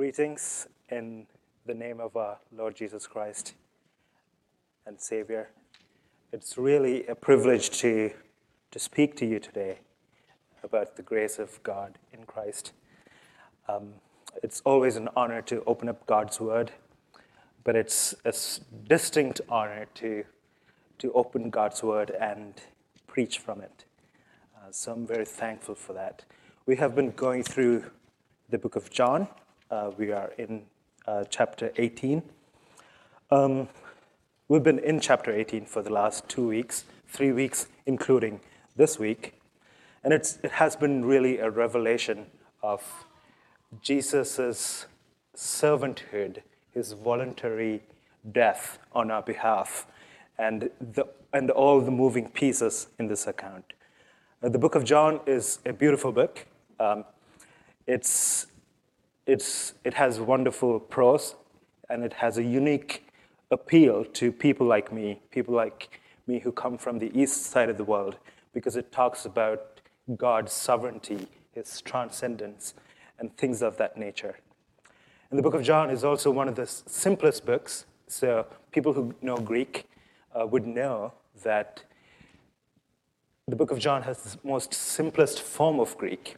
Greetings in the name of our Lord Jesus Christ and Savior. It's really a privilege to, to speak to you today about the grace of God in Christ. Um, it's always an honor to open up God's Word, but it's a distinct honor to, to open God's Word and preach from it. Uh, so I'm very thankful for that. We have been going through the book of John. Uh, we are in uh, chapter 18. Um, we've been in chapter 18 for the last two weeks, three weeks, including this week. And it's, it has been really a revelation of Jesus' servanthood, his voluntary death on our behalf, and, the, and all the moving pieces in this account. Uh, the book of John is a beautiful book. Um, it's, it's, it has wonderful prose, and it has a unique appeal to people like me, people like me who come from the east side of the world, because it talks about God's sovereignty, his transcendence, and things of that nature. And the book of John is also one of the simplest books, so people who know Greek uh, would know that the book of John has the most simplest form of Greek,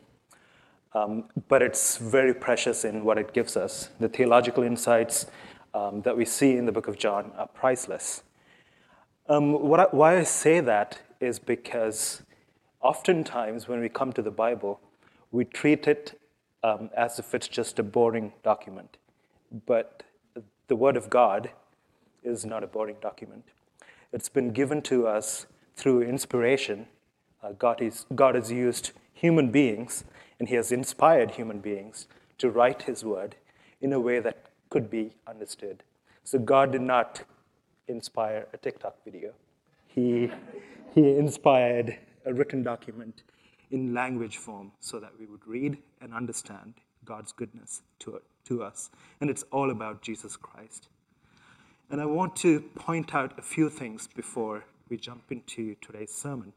um, but it's very precious in what it gives us. The theological insights um, that we see in the book of John are priceless. Um, I, why I say that is because oftentimes when we come to the Bible, we treat it um, as if it's just a boring document. But the Word of God is not a boring document. It's been given to us through inspiration. Uh, God, is, God has used human beings, and He has inspired human beings to write His Word in a way that could be understood. So God did not inspire a TikTok video. He, he inspired a written document in language form so that we would read and understand God's goodness to, to us. And it's all about Jesus Christ. And I want to point out a few things before we jump into today's sermon.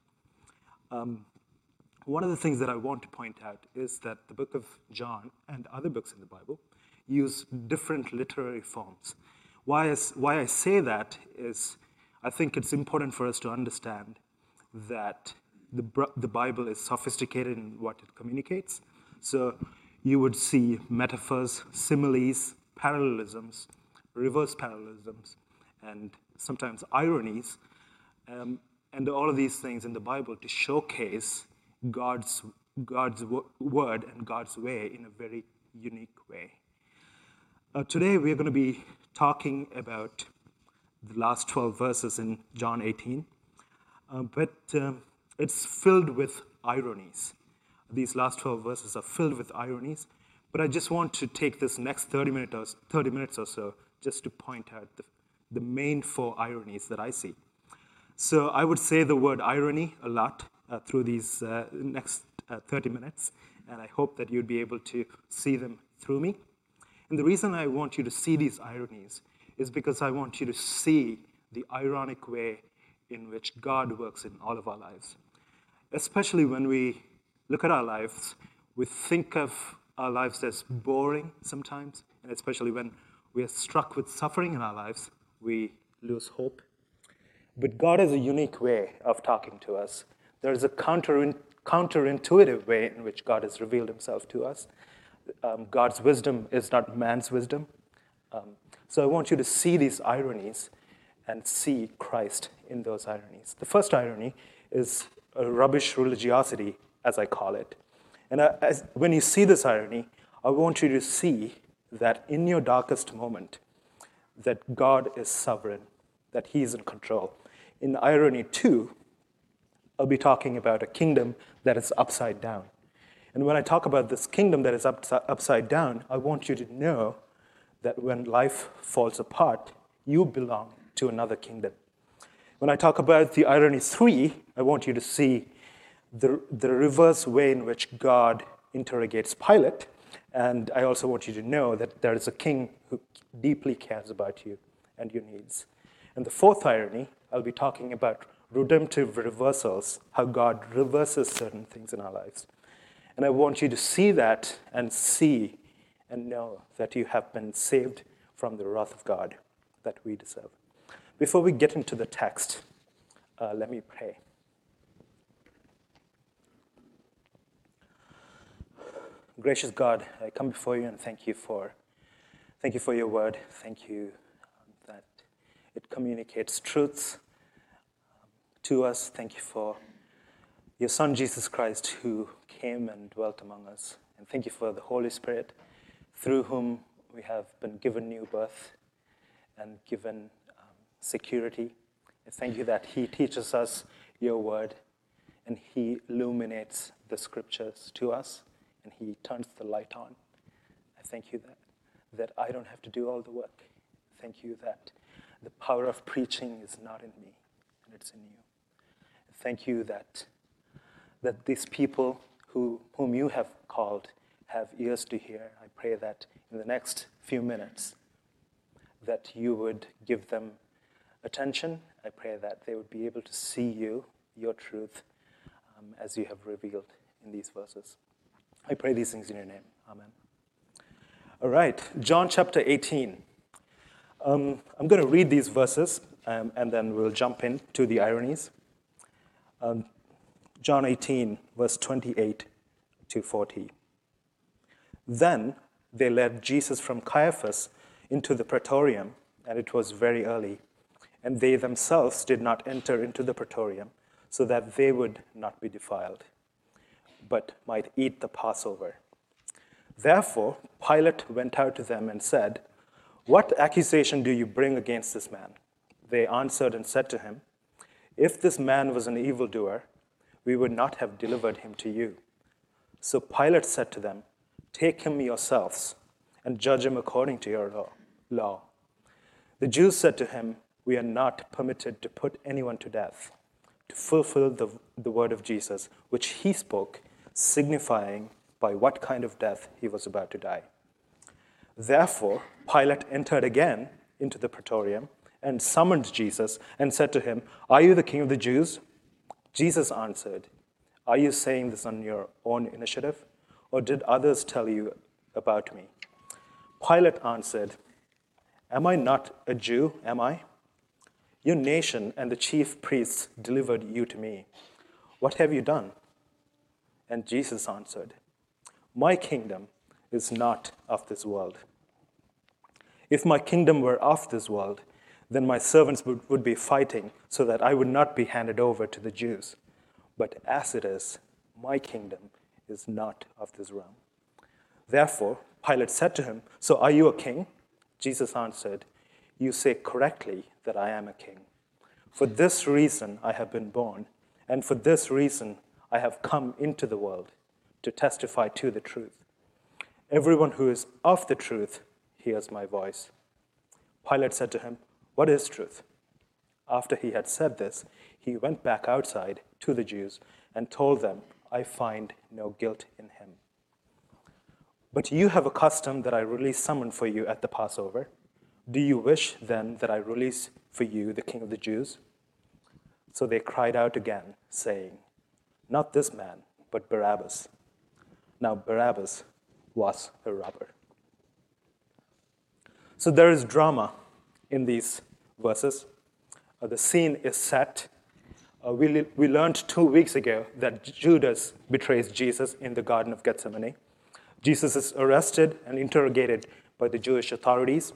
Um, one of the things that I want to point out is that the book of John and other books in the Bible use different literary forms. Why, is, why I say that is I think it's important for us to understand that the, the Bible is sophisticated in what it communicates. So you would see metaphors, similes, parallelisms, reverse parallelisms, and sometimes ironies, um, and all of these things in the Bible to showcase God's, God's word and God's way in a very unique way. Uh, today we're going to be talking about the last 12 verses in John 18, uh, but um, it's filled with ironies. These last 12 verses are filled with ironies, but I just want to take this next 30 minutes or, 30 minutes or so just to point out the, the main four ironies that I see. So I would say the word irony a lot through these uh, next uh, 30 minutes, and I hope that you'd be able to see them through me. And the reason I want you to see these ironies is because I want you to see the ironic way in which God works in all of our lives especially when we look at our lives, we think of our lives as boring sometimes, and especially when we are struck with suffering in our lives, we lose hope. But God has a unique way of talking to us. There is a counter, counterintuitive way in which God has revealed himself to us. Um, God's wisdom is not man's wisdom. Um, so I want you to see these ironies and see Christ in those ironies. The first irony is a rubbish religiosity, as I call it. And as, when you see this irony, I want you to see that in your darkest moment, that God is sovereign, that He is in control. In irony two, I'll be talking about a kingdom that is upside down. And when I talk about this kingdom that is upside down, I want you to know that when life falls apart, you belong to another kingdom. When I talk about the irony three, I want you to see the, the reverse way in which God interrogates Pilate. And I also want you to know that there is a king who deeply cares about you and your needs. And the fourth irony, I'll be talking about redemptive reversals, how God reverses certain things in our lives. And I want you to see that and see and know that you have been saved from the wrath of God that we deserve. Before we get into the text, uh, let me pray. Gracious God, I come before you and thank you for thank you for your word. Thank you um, that it communicates truths to us. Thank you for your Son Jesus Christ who came and dwelt among us. And thank you for the Holy Spirit through whom we have been given new birth and given um, security. And thank you that He teaches us your word and He illuminates the scriptures to us and He turns the light on. I thank you that, that I don't have to do all the work. Thank you that the power of preaching is not in me, and it's in you. Thank you that, that these people who, whom you have called have ears to hear. I pray that in the next few minutes, that you would give them attention. I pray that they would be able to see you, your truth, um, as you have revealed in these verses. I pray these things in your name. Amen. All right, John chapter 18. Um, I'm going to read these verses um, and then we'll jump into the ironies. Um, John 18, verse 28 to 40. Then they led Jesus from Caiaphas into the praetorium, and it was very early. And they themselves did not enter into the praetorium, so that they would not be defiled but might eat the Passover. Therefore, Pilate went out to them and said, What accusation do you bring against this man? They answered and said to him, If this man was an evildoer, we would not have delivered him to you. So Pilate said to them, Take him yourselves and judge him according to your law. The Jews said to him, We are not permitted to put anyone to death, to fulfill the, the word of Jesus, which he spoke signifying by what kind of death he was about to die. Therefore, Pilate entered again into the praetorium and summoned Jesus and said to him, Are you the king of the Jews? Jesus answered, Are you saying this on your own initiative, or did others tell you about me? Pilate answered, Am I not a Jew, am I? Your nation and the chief priests delivered you to me. What have you done? And Jesus answered, My kingdom is not of this world. If my kingdom were of this world, then my servants would, would be fighting so that I would not be handed over to the Jews. But as it is, my kingdom is not of this realm. Therefore, Pilate said to him, So are you a king? Jesus answered, You say correctly that I am a king. For this reason I have been born, and for this reason I have come into the world to testify to the truth. Everyone who is of the truth hears my voice. Pilate said to him, What is truth? After he had said this, he went back outside to the Jews and told them, I find no guilt in him. But you have a custom that I release someone for you at the Passover. Do you wish then that I release for you the king of the Jews? So they cried out again, saying, not this man, but Barabbas. Now, Barabbas was a robber. So there is drama in these verses. Uh, the scene is set. Uh, we, we learned two weeks ago that Judas betrays Jesus in the Garden of Gethsemane. Jesus is arrested and interrogated by the Jewish authorities.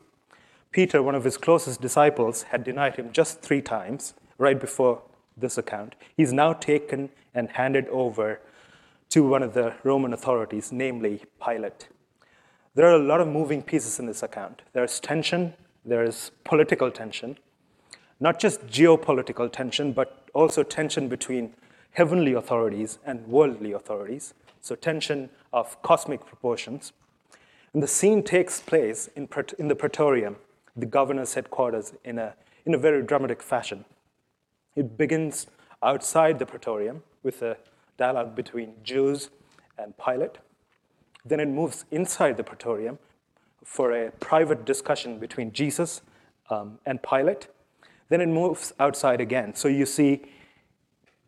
Peter, one of his closest disciples, had denied him just three times right before this account. He's now taken and handed over to one of the Roman authorities, namely Pilate. There are a lot of moving pieces in this account. There's tension, there's political tension, not just geopolitical tension, but also tension between heavenly authorities and worldly authorities, so tension of cosmic proportions. And the scene takes place in, in the Praetorium, the governor's headquarters, in a, in a very dramatic fashion. It begins outside the praetorium with a dialogue between Jews and Pilate. Then it moves inside the praetorium for a private discussion between Jesus um, and Pilate. Then it moves outside again. So you see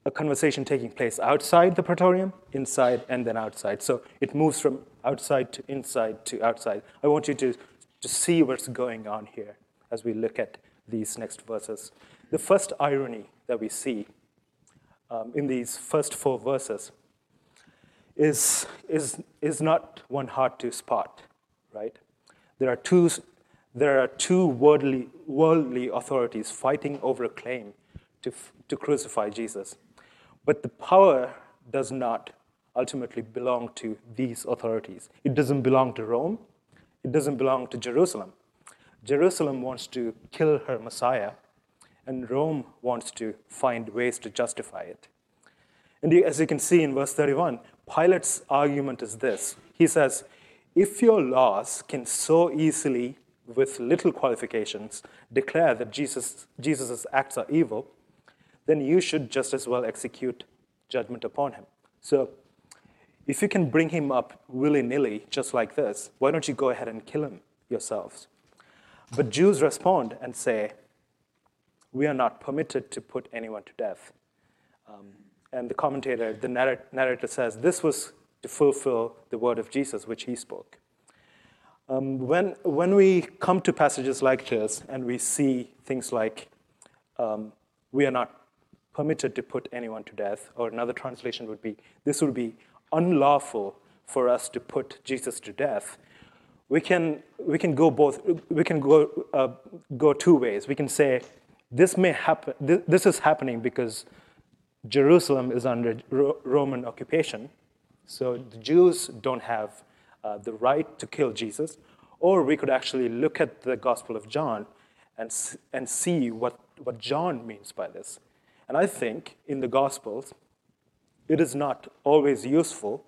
a conversation taking place outside the praetorium, inside, and then outside. So it moves from outside to inside to outside. I want you to, to see what's going on here as we look at these next verses. The first irony that we see um, in these first four verses is, is, is not one hard to spot, right? There are two, there are two worldly, worldly authorities fighting over a claim to, to crucify Jesus. But the power does not ultimately belong to these authorities. It doesn't belong to Rome, it doesn't belong to Jerusalem. Jerusalem wants to kill her Messiah, and Rome wants to find ways to justify it. And as you can see in verse 31, Pilate's argument is this He says, If your laws can so easily, with little qualifications, declare that Jesus' Jesus's acts are evil, then you should just as well execute judgment upon him. So, if you can bring him up willy nilly, just like this, why don't you go ahead and kill him yourselves? But Jews respond and say, We are not permitted to put anyone to death. Um, and the commentator, the narrator says, this was to fulfill the word of Jesus, which he spoke. Um, when, when we come to passages like this and we see things like, um, we are not permitted to put anyone to death, or another translation would be, this would be unlawful for us to put Jesus to death, we can, we can go both, we can go, uh, go two ways. We can say, this may happen, this, this is happening because Jerusalem is under Roman occupation, so the Jews don't have uh, the right to kill Jesus. Or we could actually look at the Gospel of John and, and see what, what John means by this. And I think in the Gospels, it is not always useful,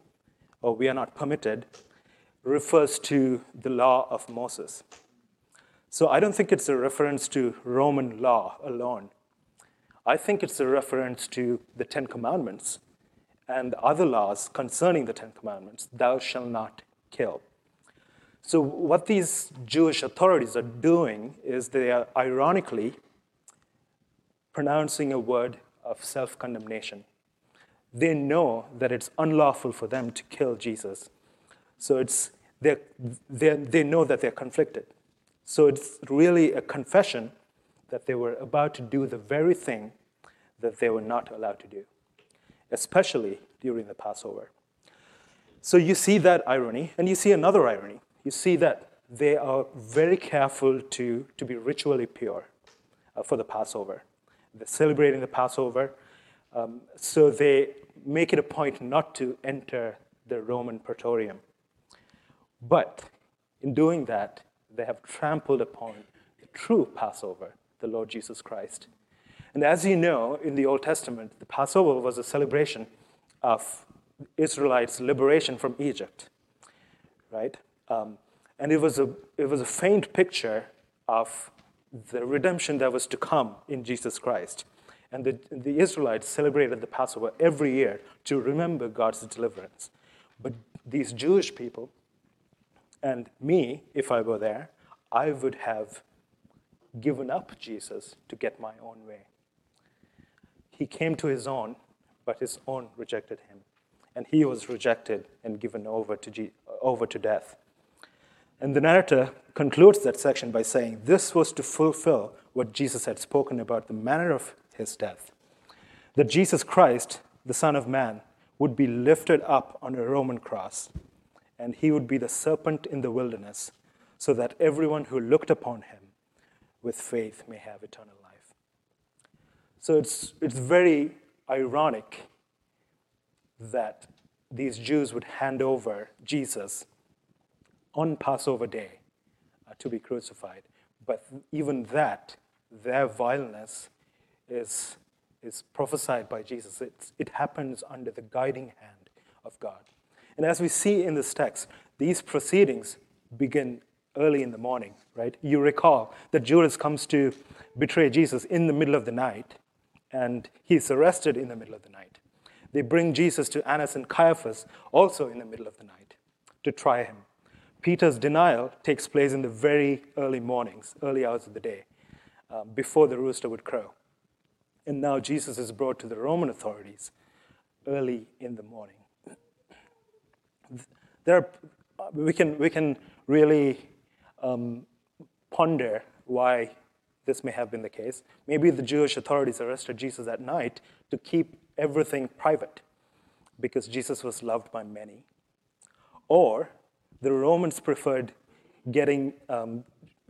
or we are not permitted, refers to the law of Moses. So I don't think it's a reference to Roman law alone. I think it's a reference to the Ten Commandments and other laws concerning the Ten Commandments thou shalt not kill. So, what these Jewish authorities are doing is they are ironically pronouncing a word of self condemnation. They know that it's unlawful for them to kill Jesus. So, it's, they're, they know that they're conflicted. So, it's really a confession that they were about to do the very thing that they were not allowed to do, especially during the Passover. So you see that irony, and you see another irony. You see that they are very careful to, to be ritually pure uh, for the Passover. They're celebrating the Passover, um, so they make it a point not to enter the Roman praetorium. But in doing that, they have trampled upon the true Passover, the Lord Jesus Christ. And as you know, in the Old Testament, the Passover was a celebration of Israelites' liberation from Egypt, right? Um, and it was, a, it was a faint picture of the redemption that was to come in Jesus Christ. And the, the Israelites celebrated the Passover every year to remember God's deliverance. But these Jewish people, and me, if I were there, I would have given up Jesus to get my own way. He came to his own, but his own rejected him. And he was rejected and given over to, G- over to death. And the narrator concludes that section by saying, This was to fulfill what Jesus had spoken about the manner of his death. That Jesus Christ, the Son of Man, would be lifted up on a Roman cross, and he would be the serpent in the wilderness, so that everyone who looked upon him with faith may have eternal life. So it's, it's very ironic that these Jews would hand over Jesus on Passover day uh, to be crucified. But even that, their vileness is, is prophesied by Jesus. It's, it happens under the guiding hand of God. And as we see in this text, these proceedings begin early in the morning, right? You recall that Judas comes to betray Jesus in the middle of the night and he's arrested in the middle of the night. They bring Jesus to Annas and Caiaphas also in the middle of the night to try him. Peter's denial takes place in the very early mornings, early hours of the day, um, before the rooster would crow. And now Jesus is brought to the Roman authorities early in the morning. There are, we can, we can really um, ponder why this may have been the case. Maybe the Jewish authorities arrested Jesus at night to keep everything private because Jesus was loved by many. Or the Romans preferred getting um,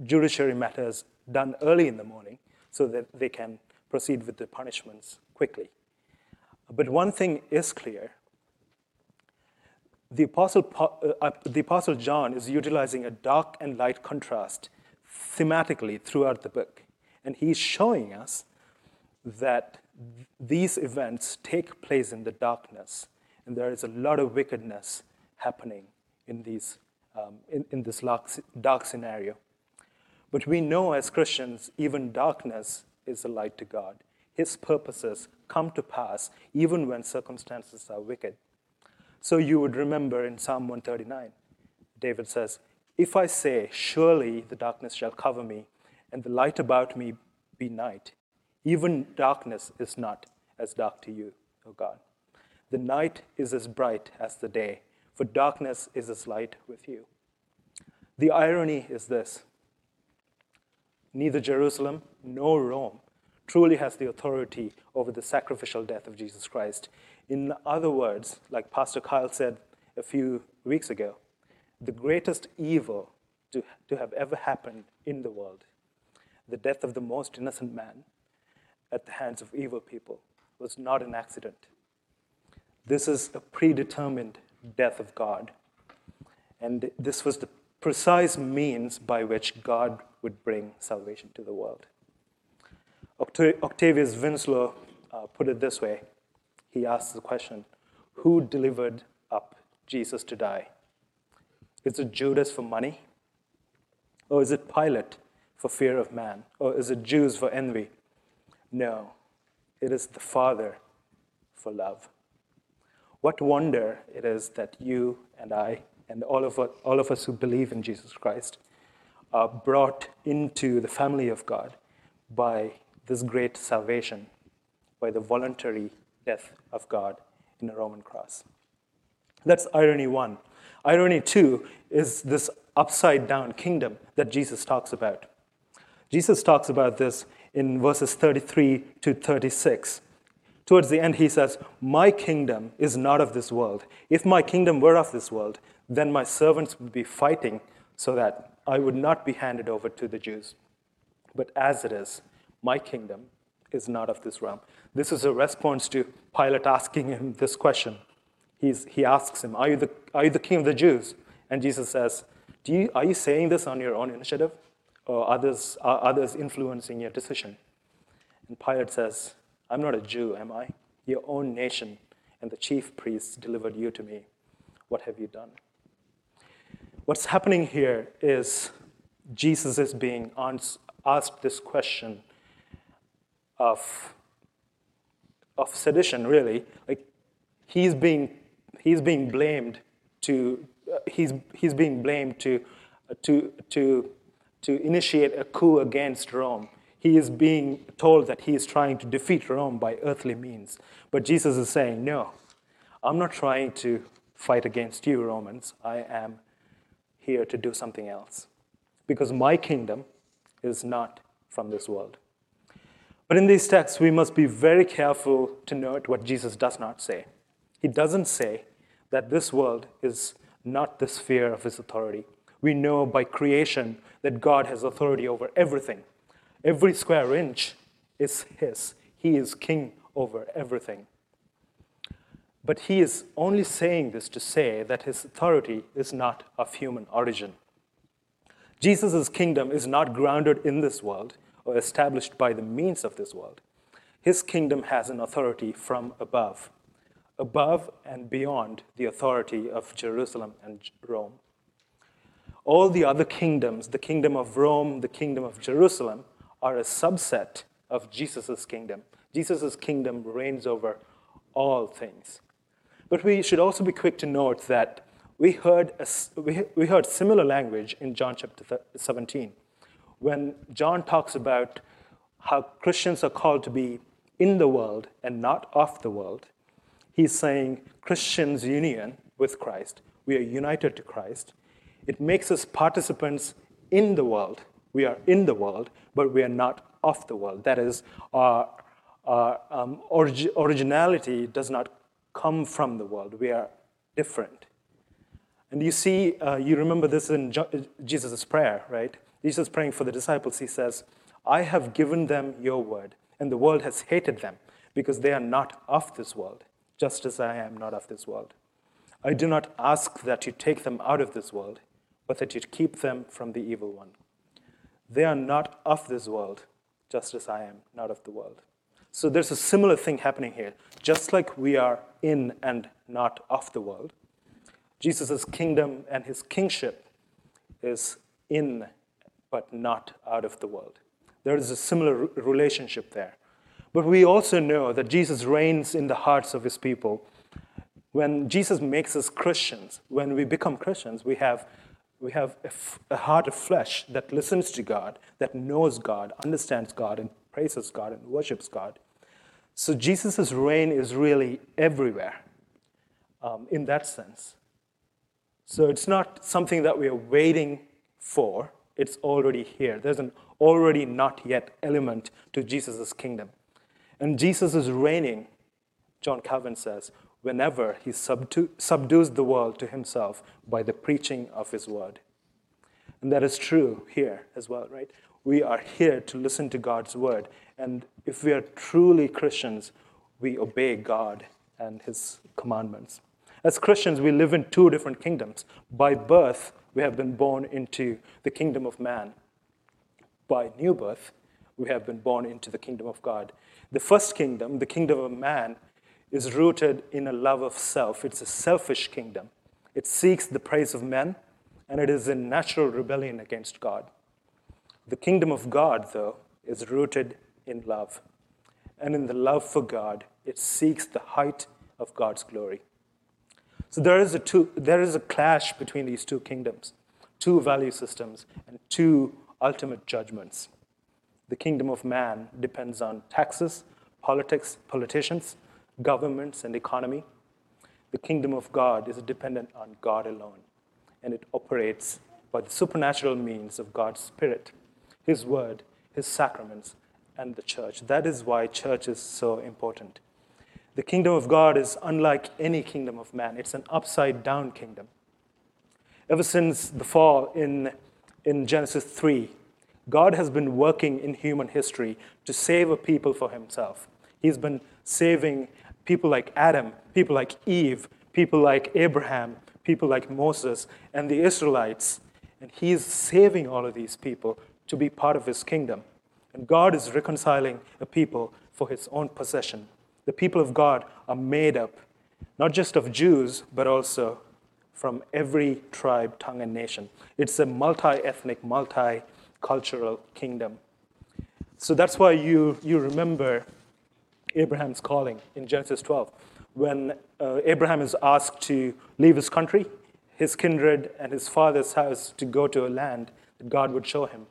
judiciary matters done early in the morning so that they can proceed with the punishments quickly. But one thing is clear the Apostle, uh, uh, the Apostle John is utilizing a dark and light contrast thematically throughout the book. And he's showing us that these events take place in the darkness, and there is a lot of wickedness happening in, these, um, in, in this dark scenario. But we know as Christians, even darkness is a light to God. His purposes come to pass even when circumstances are wicked. So you would remember in Psalm 139, David says, If I say, Surely the darkness shall cover me, and the light about me be night, even darkness is not as dark to you, O God. The night is as bright as the day, for darkness is as light with you. The irony is this neither Jerusalem nor Rome truly has the authority over the sacrificial death of Jesus Christ. In other words, like Pastor Kyle said a few weeks ago, the greatest evil to, to have ever happened in the world, the death of the most innocent man at the hands of evil people, was not an accident. This is a predetermined death of God. And this was the precise means by which God would bring salvation to the world. Octavius Winslow uh, put it this way he asks the question Who delivered up Jesus to die? Is it Judas for money? Or is it Pilate for fear of man? Or is it Jews for envy? No, it is the Father for love. What wonder it is that you and I and all of, us, all of us who believe in Jesus Christ are brought into the family of God by this great salvation, by the voluntary death of God in a Roman cross. That's irony one. Irony two is this upside down kingdom that Jesus talks about. Jesus talks about this in verses 33 to 36. Towards the end, he says, My kingdom is not of this world. If my kingdom were of this world, then my servants would be fighting so that I would not be handed over to the Jews. But as it is, my kingdom is not of this realm. This is a response to Pilate asking him this question. He's, he asks him, are you, the, are you the king of the Jews? And Jesus says, Do you, Are you saying this on your own initiative? Or others, are others influencing your decision? And Pilate says, I'm not a Jew, am I? Your own nation and the chief priests delivered you to me. What have you done? What's happening here is Jesus is being asked this question of, of sedition, really. Like, he's being, he's being blamed to, uh, he's, he's being blamed to, uh, to, to, to initiate a coup against Rome. He is being told that he is trying to defeat Rome by earthly means. But Jesus is saying, No, I'm not trying to fight against you, Romans. I am here to do something else. Because my kingdom is not from this world. But in these texts, we must be very careful to note what Jesus does not say. He doesn't say that this world is not the sphere of his authority. We know by creation that God has authority over everything. Every square inch is his. He is king over everything. But he is only saying this to say that his authority is not of human origin. Jesus' kingdom is not grounded in this world or established by the means of this world. His kingdom has an authority from above, above and beyond the authority of Jerusalem and Rome. All the other kingdoms, the kingdom of Rome, the kingdom of Jerusalem, are a subset of Jesus' kingdom. Jesus' kingdom reigns over all things. But we should also be quick to note that we heard, a, we, we heard similar language in John chapter 17 when John talks about how Christians are called to be in the world and not of the world. He's saying Christians' union with Christ, we are united to Christ, It makes us participants in the world. We are in the world, but we are not of the world. That is, our, our um, orig- originality does not come from the world. We are different. And you see, uh, you remember this in jo- Jesus' prayer, right? Jesus praying for the disciples, he says, I have given them your word, and the world has hated them because they are not of this world, just as I am not of this world. I do not ask that you take them out of this world, but that you keep them from the evil one. They are not of this world, just as I am not of the world. So there's a similar thing happening here. Just like we are in and not of the world, Jesus' kingdom and his kingship is in but not out of the world. There is a similar relationship there. But we also know that Jesus reigns in the hearts of his people. When Jesus makes us Christians, when we become Christians, we have, we have a, f- a heart of flesh that listens to God, that knows God, understands God, and praises God and worships God. So Jesus' reign is really everywhere um, in that sense. So it's not something that we are waiting for, it's already here. There's an already not yet element to Jesus' kingdom. And Jesus is reigning, John Calvin says, whenever he subdu- subdues the world to himself by the preaching of his word. And that is true here as well, right? We are here to listen to God's word. And if we are truly Christians, we obey God and his commandments. As Christians, we live in two different kingdoms. By birth, we have been born into the kingdom of man. By new birth, we have been born into the kingdom of God. The first kingdom, the kingdom of man, is rooted in a love of self. It's a selfish kingdom. It seeks the praise of men, and it is in natural rebellion against God. The kingdom of God, though, is rooted in love. And in the love for God, it seeks the height of God's glory. So there is a, two, there is a clash between these two kingdoms, two value systems, and two ultimate judgments. The kingdom of man depends on taxes, politics, politicians, governments, and economy. The kingdom of God is dependent on God alone, and it operates by the supernatural means of God's Spirit, His Word, His sacraments, and the church. That is why church is so important. The kingdom of God is unlike any kingdom of man, it's an upside down kingdom. Ever since the fall in, in Genesis 3, God has been working in human history to save a people for himself. He's been saving people like Adam, people like Eve, people like Abraham, people like Moses, and the Israelites. And he's saving all of these people to be part of his kingdom. And God is reconciling a people for his own possession. The people of God are made up not just of Jews, but also from every tribe, tongue, and nation. It's a multi ethnic, multi cultural kingdom. So that's why you, you remember Abraham's calling in Genesis 12. When uh, Abraham is asked to leave his country, his kindred, and his father's house to go to a land that God would show him,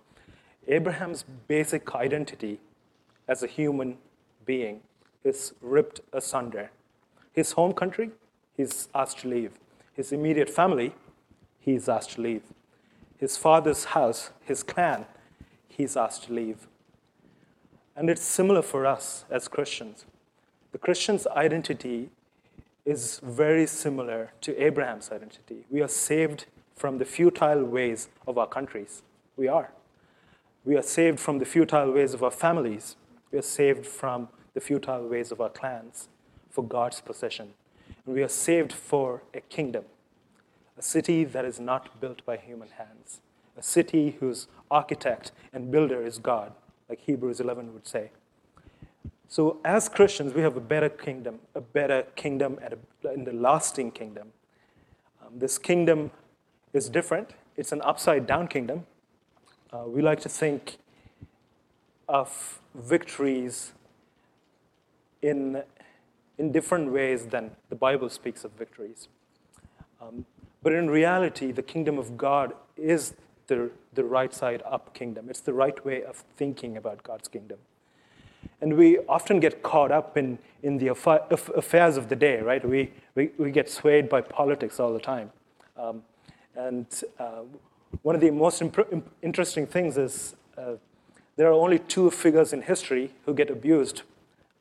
Abraham's basic identity as a human being is ripped asunder. His home country, he's asked to leave. His immediate family, he's asked to leave. His father's house, his clan, he's asked to leave. And it's similar for us as Christians. The Christian's identity is very similar to Abraham's identity. We are saved from the futile ways of our countries. We are. We are saved from the futile ways of our families. We are saved from the futile ways of our clans for God's possession. And we are saved for a kingdom, a city that is not built by human hands, a city whose architect and builder is God, like Hebrews 11 would say. So, as Christians, we have a better kingdom, a better kingdom a, in the lasting kingdom. Um, this kingdom is different. It's an upside down kingdom. Uh, we like to think of victories in, in different ways than the Bible speaks of victories. Um, but in reality, the kingdom of God is the, the right side up kingdom. It's the right way of thinking about God's kingdom. And we often get caught up in, in the affairs of the day, right? We, we, we get swayed by politics all the time. Um, And uh, one of the most imp- interesting things is uh, there are only two figures in history who get abused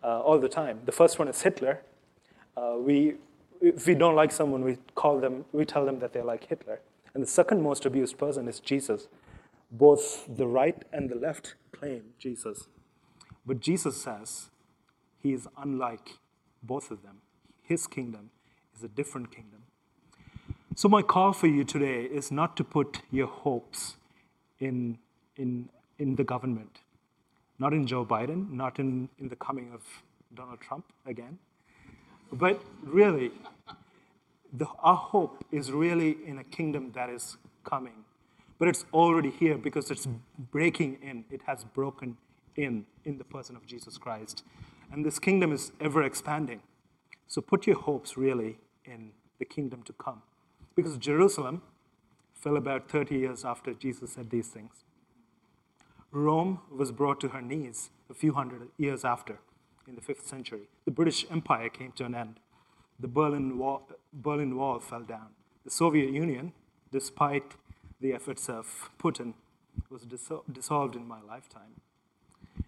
uh, all the time. The first one is Hitler. Uh, we, if we don't like someone, we call them, we tell them that they're like Hitler. And the second most abused person is Jesus. Both the right and the left claim Jesus. But Jesus says he is unlike both of them. His kingdom is a different kingdom. So, my call for you today is not to put your hopes in, in, in the government, not in Joe Biden, not in, in the coming of Donald Trump again, but really, the, our hope is really in a kingdom that is coming. But it's already here because it's breaking in, it has broken in in the person of Jesus Christ. And this kingdom is ever expanding. So put your hopes really in the kingdom to come. Because Jerusalem fell about 30 years after Jesus said these things. Rome was brought to her knees a few hundred years after, in the 5th century. The British Empire came to an end. The Berlin Wall, Berlin Wall fell down. The Soviet Union, despite the efforts of Putin, was dissolved in my lifetime.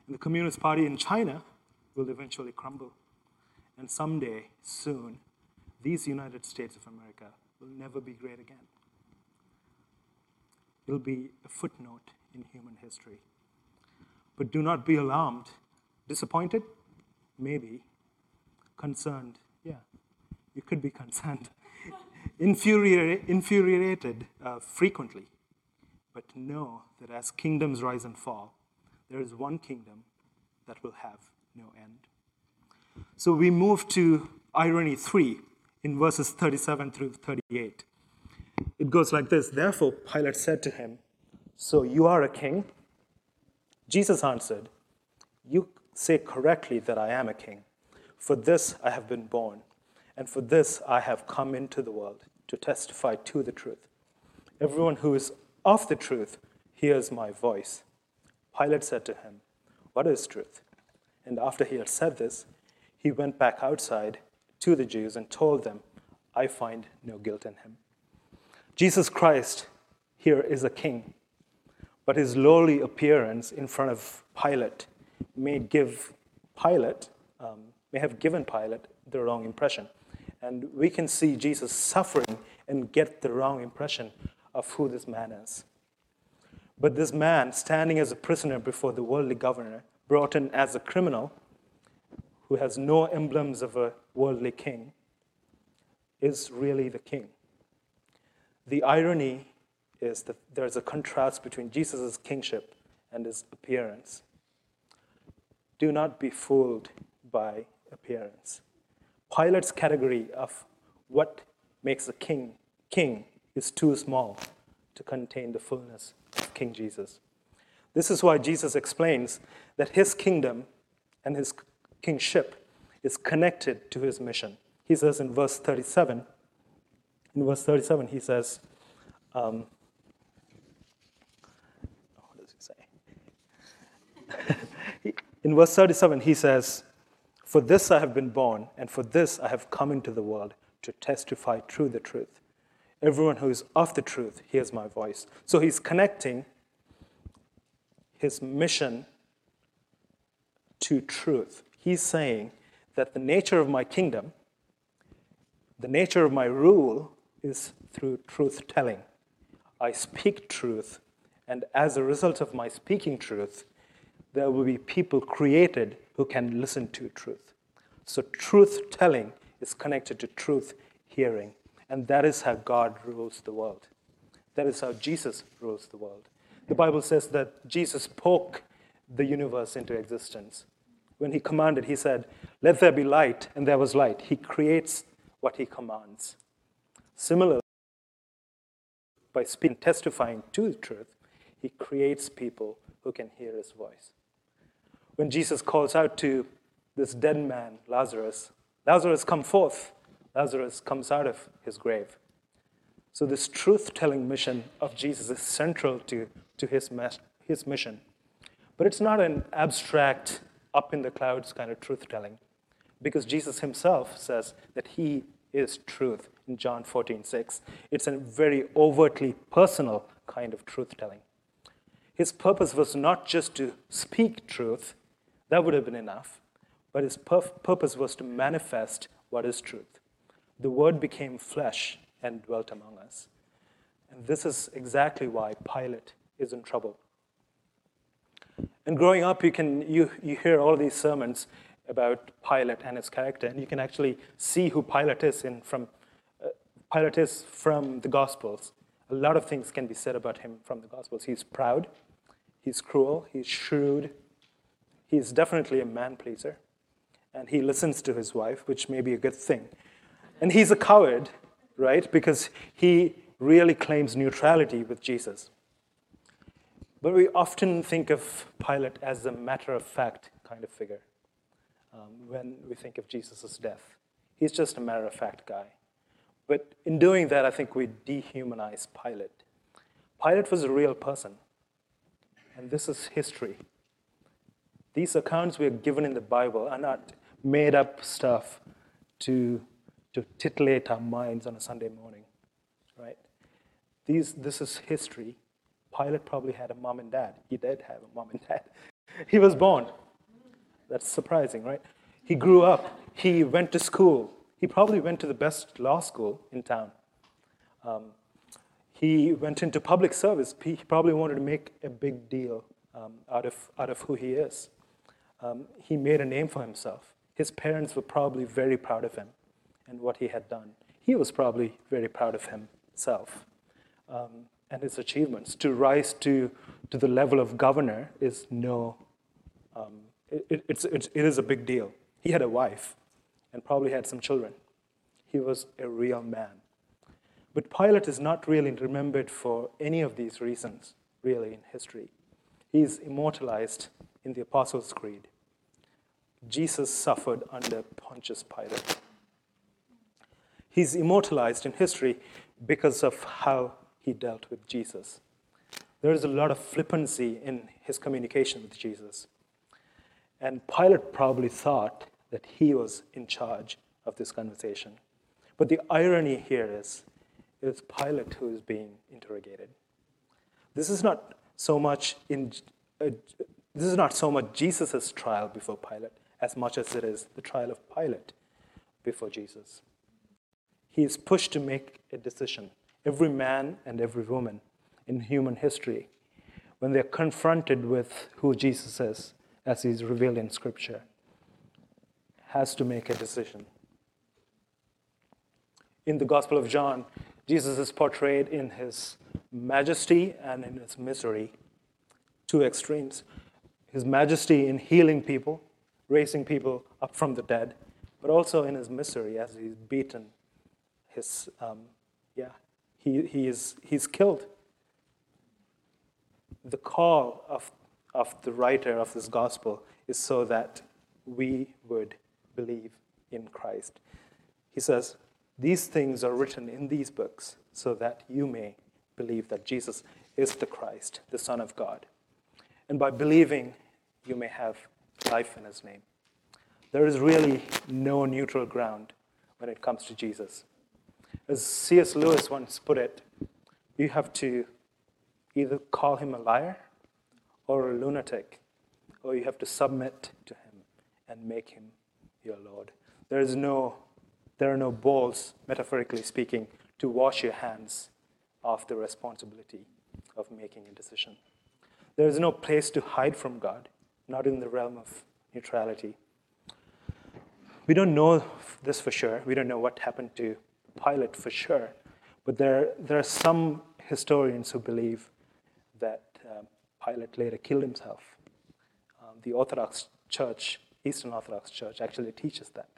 And the Communist Party in China will eventually crumble. And someday, soon, these United States of America will never be great again. It'll be a footnote in human history. But do not be alarmed. Disappointed? Maybe. Concerned? Yeah, you could be concerned. infuriated, infuriated uh, frequently. But know that as kingdoms rise and fall, there is one kingdom that will have no end. So we move to irony 3 in verses 37 through 38. It goes like this Therefore, Pilate said to him, So you are a king? Jesus answered, You say correctly that I am a king. For this I have been born, and for this I have come into the world, to testify to the truth. Everyone who is of the truth hears my voice. Pilate said to him, What is truth? And after he had said this, he went back outside to the Jews and told them, I find no guilt in him. Jesus Christ here is a king, but his lowly appearance in front of Pilate may give Pilate, um, may have given Pilate the wrong impression. And we can see Jesus suffering and get the wrong impression of who this man is. But this man, standing as a prisoner before the worldly governor, brought in as a criminal, who has no emblems of a worldly king, is really the king. The irony is that there's a contrast between Jesus' kingship and his appearance. Do not be fooled by appearance. Pilate's category of what makes a king king is too small to contain the fullness of King Jesus. This is why Jesus explains that his kingdom and his kingship is connected to his mission. He says in verse 37, in verse 37, he says, um, what does he say? in verse 37, he says, For this I have been born, and for this I have come into the world to testify true the truth. Everyone who is of the truth hears my voice. So he's connecting his mission to truth. He's saying that the nature of my kingdom, the nature of my rule, is through truth telling. I speak truth, and as a result of my speaking truth, there will be people created who can listen to truth. So, truth telling is connected to truth hearing, and that is how God rules the world. That is how Jesus rules the world. The Bible says that Jesus spoke the universe into existence when he commanded, he said, Let there be light, and there was light. He creates what he commands. Similarly, by speaking, testifying to the truth, he creates people who can hear his voice. When Jesus calls out to this dead man, Lazarus, Lazarus, come forth. Lazarus comes out of his grave. So, this truth telling mission of Jesus is central to, to his, his mission. But it's not an abstract up in the clouds kind of truth telling. Because Jesus himself says that he is truth in John 14 6. It's a very overtly personal kind of truth telling. His purpose was not just to speak truth, that would have been enough, but his purpose was to manifest what is truth. The Word became flesh and dwelt among us. And this is exactly why Pilate is in trouble. And growing up, you, can, you, you hear all these sermons about Pilate and his character, and you can actually see who Pilate is in, from, uh, Pilate is from the Gospels. A lot of things can be said about him from the Gospels. He's proud, he's cruel, he's shrewd, he's definitely a man pleaser, and he listens to his wife, which may be a good thing. And he's a coward, right? Because he really claims neutrality with Jesus. But we often think of Pilate as a matter of fact kind of figure um, when we think of Jesus' death. He's just a matter of fact guy. But in doing that, I think we dehumanize Pilate. Pilate was a real person, and this is history. These accounts we are given in the Bible are not made up stuff to, to titillate our minds on a Sunday morning, right? These, this is history, Pilate probably had a mom and dad. He did have a mom and dad. He was born. That's surprising, right? He grew up. He went to school. He probably went to the best law school in town. Um, he went into public service. He probably wanted to make a big deal um, out, of, out of who he is. Um, he made a name for himself. His parents were probably very proud of him and what he had done. He was probably very proud of himself. Um, and his achievements. To rise to, to the level of governor is no, um, it, it's, it's, it is a big deal. He had a wife and probably had some children. He was a real man. But Pilate is not really remembered for any of these reasons, really, in history. He's immortalized in the Apostles' Creed. Jesus suffered under Pontius Pilate. He's immortalized in history because of how he dealt with Jesus. There is a lot of flippancy in his communication with Jesus. And Pilate probably thought that he was in charge of this conversation. But the irony here is it's Pilate who is being interrogated. This is not so much in uh, this is not so much Jesus' trial before Pilate as much as it is the trial of Pilate before Jesus. He is pushed to make a decision every man and every woman in human history, when they're confronted with who Jesus is, as he's revealed in Scripture, has to make a decision. In the Gospel of John, Jesus is portrayed in his majesty and in his misery, two extremes. His majesty in healing people, raising people up from the dead, but also in his misery as he's beaten, his um, yeah, he, he is, he's killed. The call of, of the writer of this gospel is so that we would believe in Christ. He says, These things are written in these books so that you may believe that Jesus is the Christ, the Son of God. And by believing, you may have life in his name. There is really no neutral ground when it comes to Jesus. As C.S. Lewis once put it, you have to either call him a liar or a lunatic, or you have to submit to him and make him your Lord. There is no, there are no balls, metaphorically speaking, to wash your hands of the responsibility of making a decision. There is no place to hide from God, not in the realm of neutrality. We don't know this for sure. We don't know what happened to Pilate for sure, but there, there are some historians who believe that um, Pilate later killed himself. Um, the Orthodox Church, Eastern Orthodox Church, actually teaches that.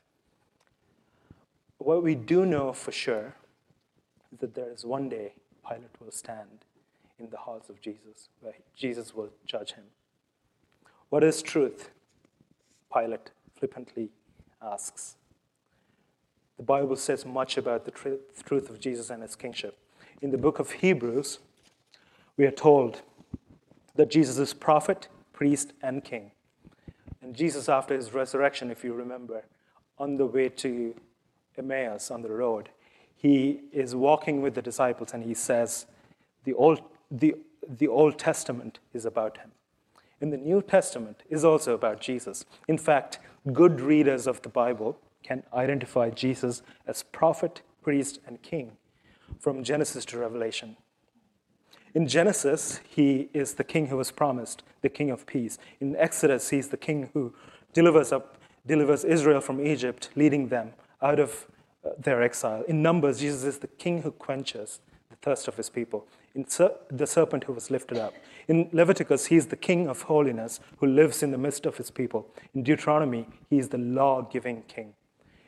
What we do know for sure is that there is one day Pilate will stand in the halls of Jesus, where Jesus will judge him. What is truth? Pilate flippantly asks. The Bible says much about the truth of Jesus and his kingship. In the book of Hebrews, we are told that Jesus is prophet, priest, and king. And Jesus, after his resurrection, if you remember, on the way to Emmaus on the road, he is walking with the disciples and he says, the Old, the, the Old Testament is about him. And the New Testament is also about Jesus. In fact, good readers of the Bible can identify Jesus as prophet, priest, and king from Genesis to Revelation. In Genesis, he is the king who was promised, the king of peace. In Exodus, he's the king who delivers, up, delivers Israel from Egypt, leading them out of uh, their exile. In Numbers, Jesus is the king who quenches thirst of his people. In the serpent who was lifted up. In Leviticus, he is the king of holiness who lives in the midst of his people. In Deuteronomy, he is the law giving king.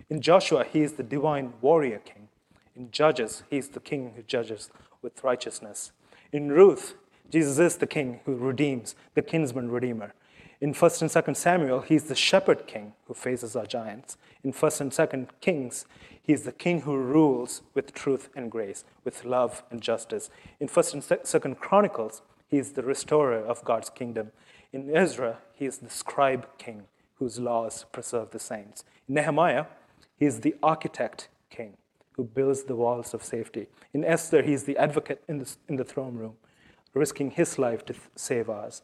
In Joshua, he is the divine warrior king. In Judges, he is the king who judges with righteousness. In Ruth, Jesus is the king who redeems, the kinsman redeemer. In 1st and 2nd Samuel, he's the shepherd king who faces our giants. In 1st and 2nd Kings, he's the king who rules with truth and grace, with love and justice. In 1st and 2nd Chronicles, he is the restorer of God's kingdom. In Ezra, he is the scribe king whose laws preserve the saints. In Nehemiah, he is the architect king who builds the walls of safety. In Esther, he is the advocate in the, in the throne room, risking his life to save ours.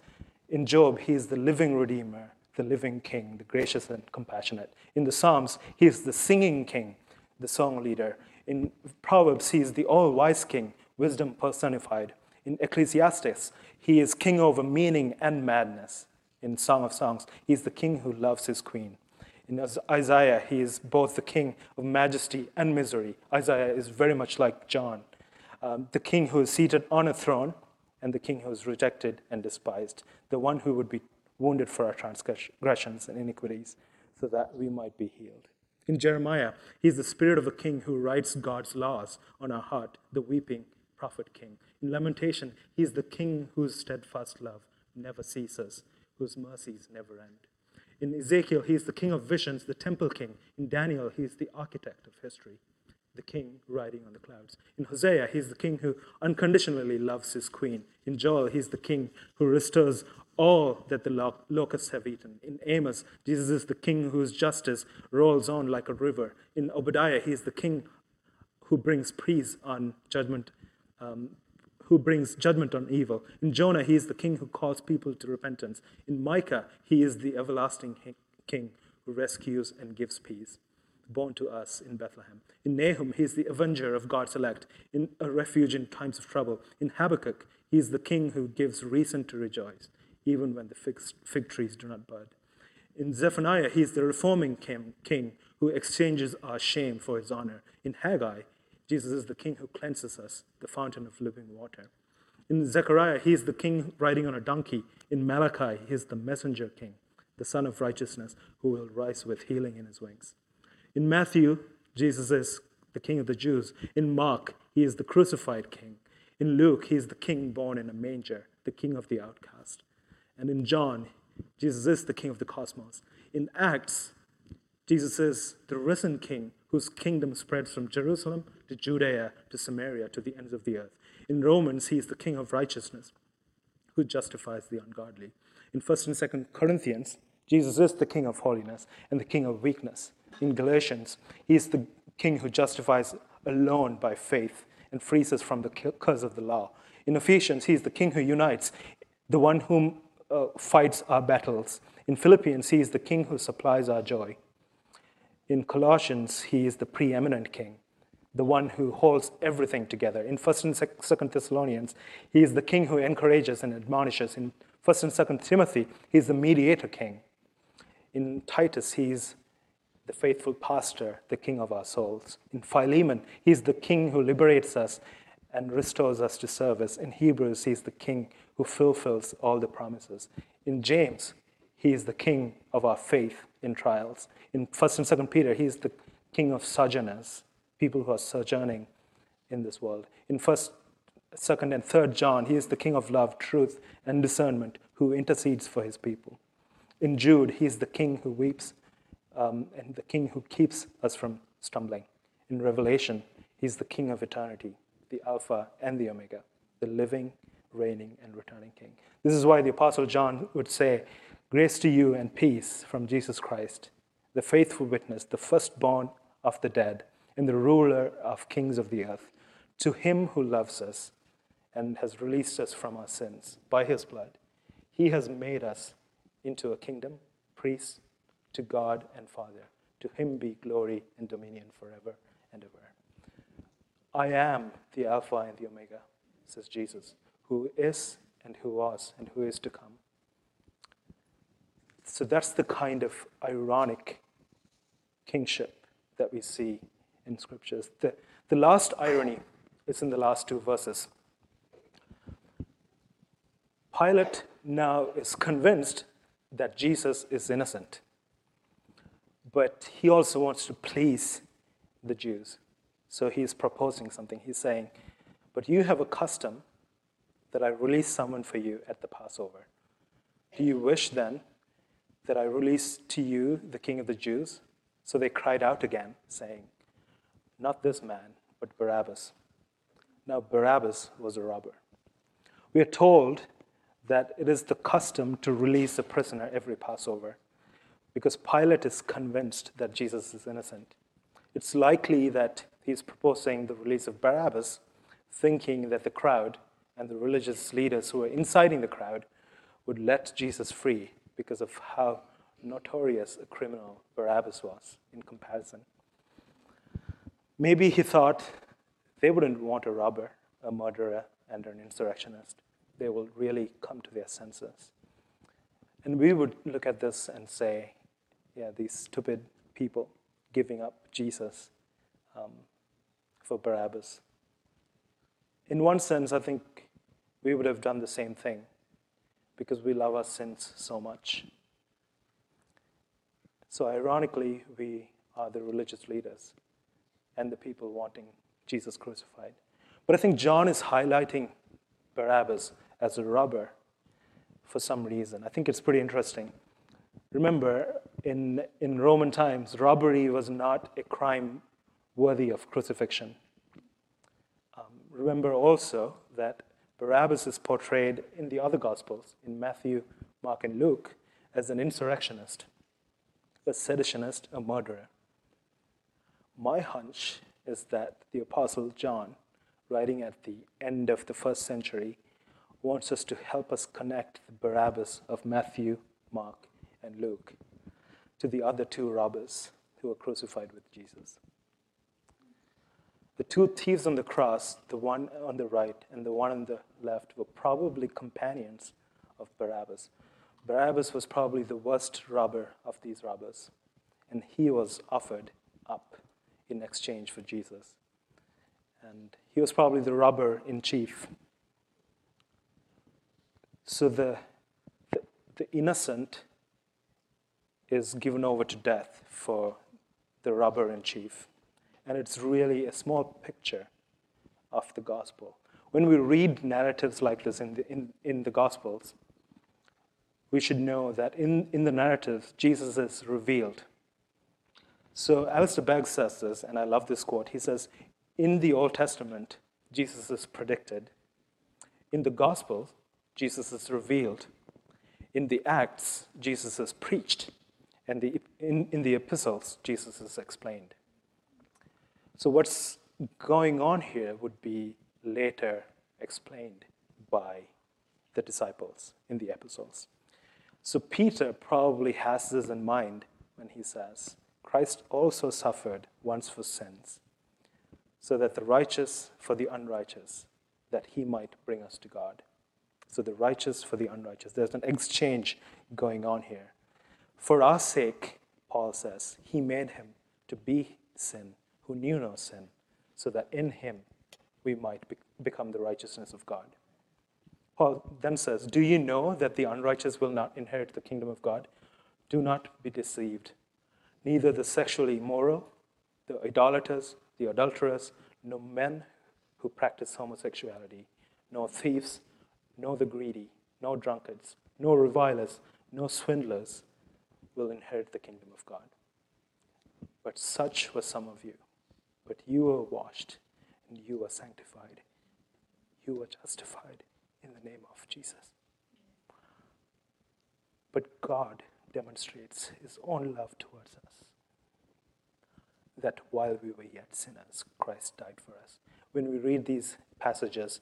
In Job, he is the living redeemer, the living king, the gracious and compassionate. In the Psalms, he is the singing king, the song leader. In Proverbs, he is the all wise king, wisdom personified. In Ecclesiastes, he is king over meaning and madness. In Song of Songs, he is the king who loves his queen. In Isaiah, he is both the king of majesty and misery. Isaiah is very much like John, um, the king who is seated on a throne and the king who is rejected and despised, the one who would be wounded for our transgressions and iniquities, so that we might be healed. In Jeremiah, he is the spirit of a king who writes God's laws on our heart, the weeping prophet king. In Lamentation, he is the king whose steadfast love never ceases, whose mercies never end. In Ezekiel, he is the king of visions, the temple king. In Daniel, he is the architect of history, the king riding on the clouds. In Hosea, he's the king who unconditionally loves his queen. In Joel, he's the king who restores all that the locusts have eaten. In Amos, Jesus is the king whose justice rolls on like a river. In Obadiah, he is the king who brings peace on judgment um, who brings judgment on evil. In Jonah, he is the king who calls people to repentance. In Micah, he is the everlasting king who rescues and gives peace, born to us in Bethlehem. In Nahum, he is the avenger of God's elect, in a refuge in times of trouble. In Habakkuk, he is the king who gives reason to rejoice, even when the fig, trees do not bud. In Zephaniah, he is the reforming king who exchanges our shame for his honor. In Haggai, Jesus is the King who cleanses us, the fountain of living water. In Zechariah, he is the king riding on a donkey. In Malachi, he is the messenger king, the sun of righteousness, who will rise with healing in his wings. In Matthew, Jesus is the king of the Jews. In Mark, he is the crucified king. In Luke, he is the king born in a manger, the king of the outcast. And in John, Jesus is the king of the cosmos. In Acts, Jesus is the risen king whose kingdom spreads from Jerusalem to Judea to Samaria to the ends of the earth. In Romans, he is the king of righteousness who justifies the ungodly. In 1st and 2nd Corinthians, Jesus is the king of holiness and the king of weakness. In Galatians, he is the king who justifies alone by faith and frees us from the curse of the law. In Ephesians, he is the king who unites, the one whom uh, fights our battles. In Philippians, he is the king who supplies our joy. In Colossians, he is the preeminent king, the one who holds everything together. In 1st and 2nd Thessalonians, he is the king who encourages and admonishes. In 1st and 2nd Timothy, he is the mediator king. In Titus, he is the faithful pastor, the king of our souls. In Philemon, he is the king who liberates us and restores us to service. In Hebrews, he is the king who fulfills all the promises. In James, he is the king of our faith in trials. In 1st and 2nd Peter, he is the king of sojourners, people who are sojourning in this world. In 1st, 2nd, and 3rd John, he is the king of love, truth, and discernment who intercedes for his people. In Jude, he is the king who weeps um, and the king who keeps us from stumbling. In Revelation, he's the king of eternity, the Alpha and the Omega, the living, reigning, and returning king. This is why the Apostle John would say, Grace to you and peace from Jesus Christ, the faithful witness, the firstborn of the dead, and the ruler of kings of the earth. To him who loves us and has released us from our sins by his blood, he has made us into a kingdom, priests to God and Father. To him be glory and dominion forever and ever. I am the Alpha and the Omega, says Jesus, who is and who was and who is to come. So that's the kind of ironic kingship that we see in scriptures. The, the last irony is in the last two verses. Pilate now is convinced that Jesus is innocent, but he also wants to please the Jews. So he's proposing something. He's saying, But you have a custom that I release someone for you at the Passover. Do you wish then that I release to you the king of the Jews? So they cried out again, saying, Not this man, but Barabbas. Now, Barabbas was a robber. We are told that it is the custom to release a prisoner every Passover because Pilate is convinced that Jesus is innocent. It's likely that he's proposing the release of Barabbas, thinking that the crowd and the religious leaders who were inciting the crowd would let Jesus free because of how notorious a criminal Barabbas was in comparison. Maybe he thought they wouldn't want a robber, a murderer, and an insurrectionist. They will really come to their senses. And we would look at this and say, yeah, these stupid people giving up Jesus um, for Barabbas. In one sense, I think we would have done the same thing because we love our sins so much. So, ironically, we are the religious leaders and the people wanting Jesus crucified. But I think John is highlighting Barabbas as a robber for some reason. I think it's pretty interesting. Remember, in, in Roman times, robbery was not a crime worthy of crucifixion. Um, remember also that Barabbas is portrayed in the other Gospels, in Matthew, Mark, and Luke, as an insurrectionist, a seditionist, a murderer. My hunch is that the Apostle John, writing at the end of the first century, wants us to help us connect the Barabbas of Matthew, Mark, and Luke to the other two robbers who were crucified with Jesus. The two thieves on the cross, the one on the right and the one on the left, were probably companions of Barabbas. Barabbas was probably the worst robber of these robbers, and he was offered up in exchange for Jesus. And he was probably the robber in chief. So the, the, the innocent is given over to death for the robber in chief. And it's really a small picture of the gospel. When we read narratives like this in the, in, in the gospels, we should know that in, in the narrative, Jesus is revealed. So Alistair Begg says this, and I love this quote. He says, In the Old Testament, Jesus is predicted. In the Gospel, Jesus is revealed. In the Acts, Jesus is preached. And the, in, in the epistles, Jesus is explained. So, what's going on here would be later explained by the disciples in the epistles. So, Peter probably has this in mind when he says, Christ also suffered once for sins, so that the righteous for the unrighteous, that he might bring us to God. So, the righteous for the unrighteous. There's an exchange going on here. For our sake, Paul says, he made him to be sin who knew no sin, so that in him we might be- become the righteousness of God. Paul then says, Do you know that the unrighteous will not inherit the kingdom of God? Do not be deceived. Neither the sexually immoral, the idolaters, the adulterers, nor men who practice homosexuality, nor thieves, nor the greedy, nor drunkards, nor revilers, nor swindlers will inherit the kingdom of God. But such were some of you. But you were washed and you were sanctified. You were justified in the name of Jesus. But God demonstrates his own love towards us. that while we were yet sinners, Christ died for us. When we read these passages,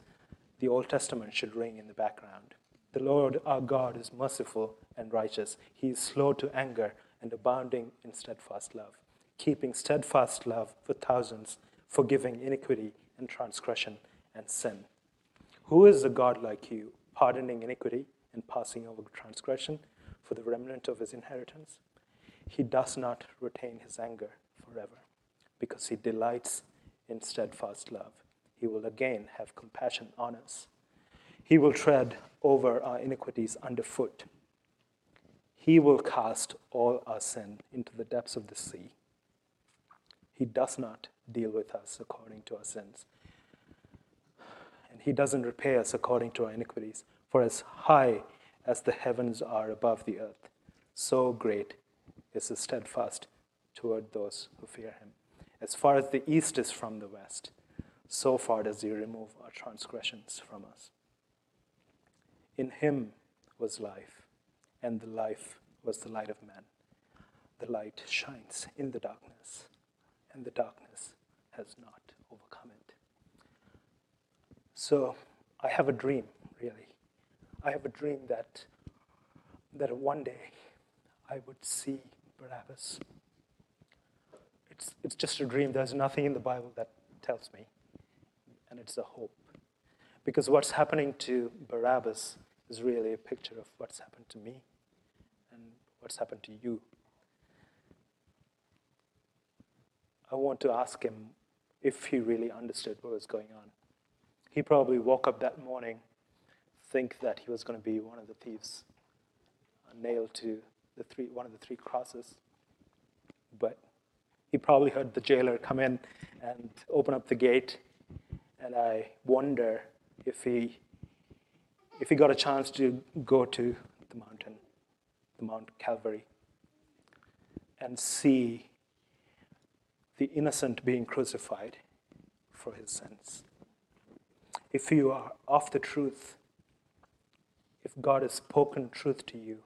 the Old Testament should ring in the background. The Lord our God is merciful and righteous. He is slow to anger and abounding in steadfast love, keeping steadfast love for thousands, forgiving iniquity and transgression and sin. Who is a God like you, pardoning iniquity and passing over transgression for the remnant of his inheritance? He does not retain his anger forever because he delights in steadfast love. He will again have compassion on us. He will tread over our iniquities underfoot. He will cast all our sin into the depths of the sea. He does not deal with us according to our sins. And He doesn't repay us according to our iniquities. For as high as the heavens are above the earth, so great is His steadfast toward those who fear Him. As far as the east is from the west, so far does He remove our transgressions from us. In Him was life and the life was the light of man. The light shines in the darkness, and the darkness has not overcome it. So I have a dream, really. I have a dream that, that one day I would see Barabbas. It's, it's just a dream. There's nothing in the Bible that tells me, and it's a hope. Because what's happening to Barabbas is really a picture of what's happened to me and what's happened to you. I want to ask him if he really understood what was going on. He probably woke up that morning, think that he was going to be one of the thieves, nailed to the three, one of the three crosses. But he probably heard the jailer come in and open up the gate, and I wonder if he, if he got a chance to go to the mountain the Mount Calvary and see the innocent being crucified for his sins. If you are of the truth, if God has spoken truth to you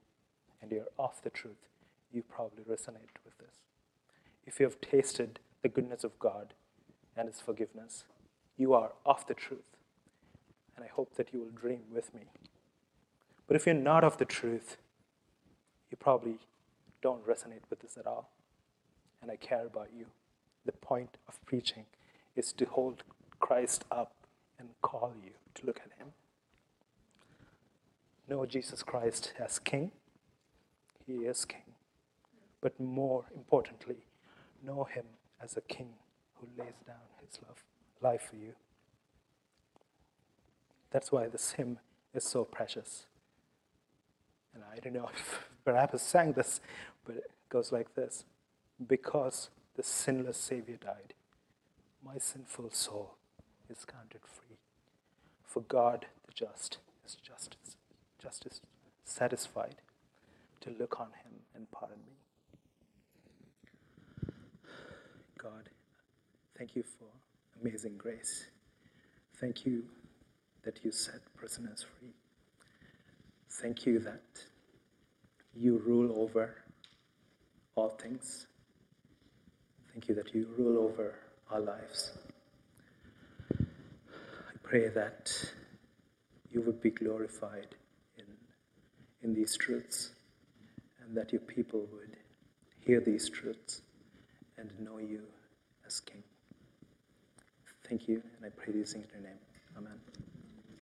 and you're of the truth, you probably resonate with this. If you have tasted the goodness of God and his forgiveness, you are of the truth. And I hope that you will dream with me. But if you're not of the truth, you probably don't resonate with this at all. And I care about you. The point of preaching is to hold Christ up and call you to look at Him. Know Jesus Christ as King. He is King. But more importantly, know Him as a King who lays down His love, life for you. That's why this hymn is so precious. And I don't know if Barabbas sang this, but it goes like this Because the sinless Savior died, my sinful soul is counted free. For God the just is justice, justice satisfied to look on him and pardon me. God, thank you for amazing grace. Thank you that you set prisoners free. Thank you that you rule over all things. Thank you that you rule over our lives. I pray that you would be glorified in, in these truths and that your people would hear these truths and know you as King. Thank you, and I pray these things in your name. Amen.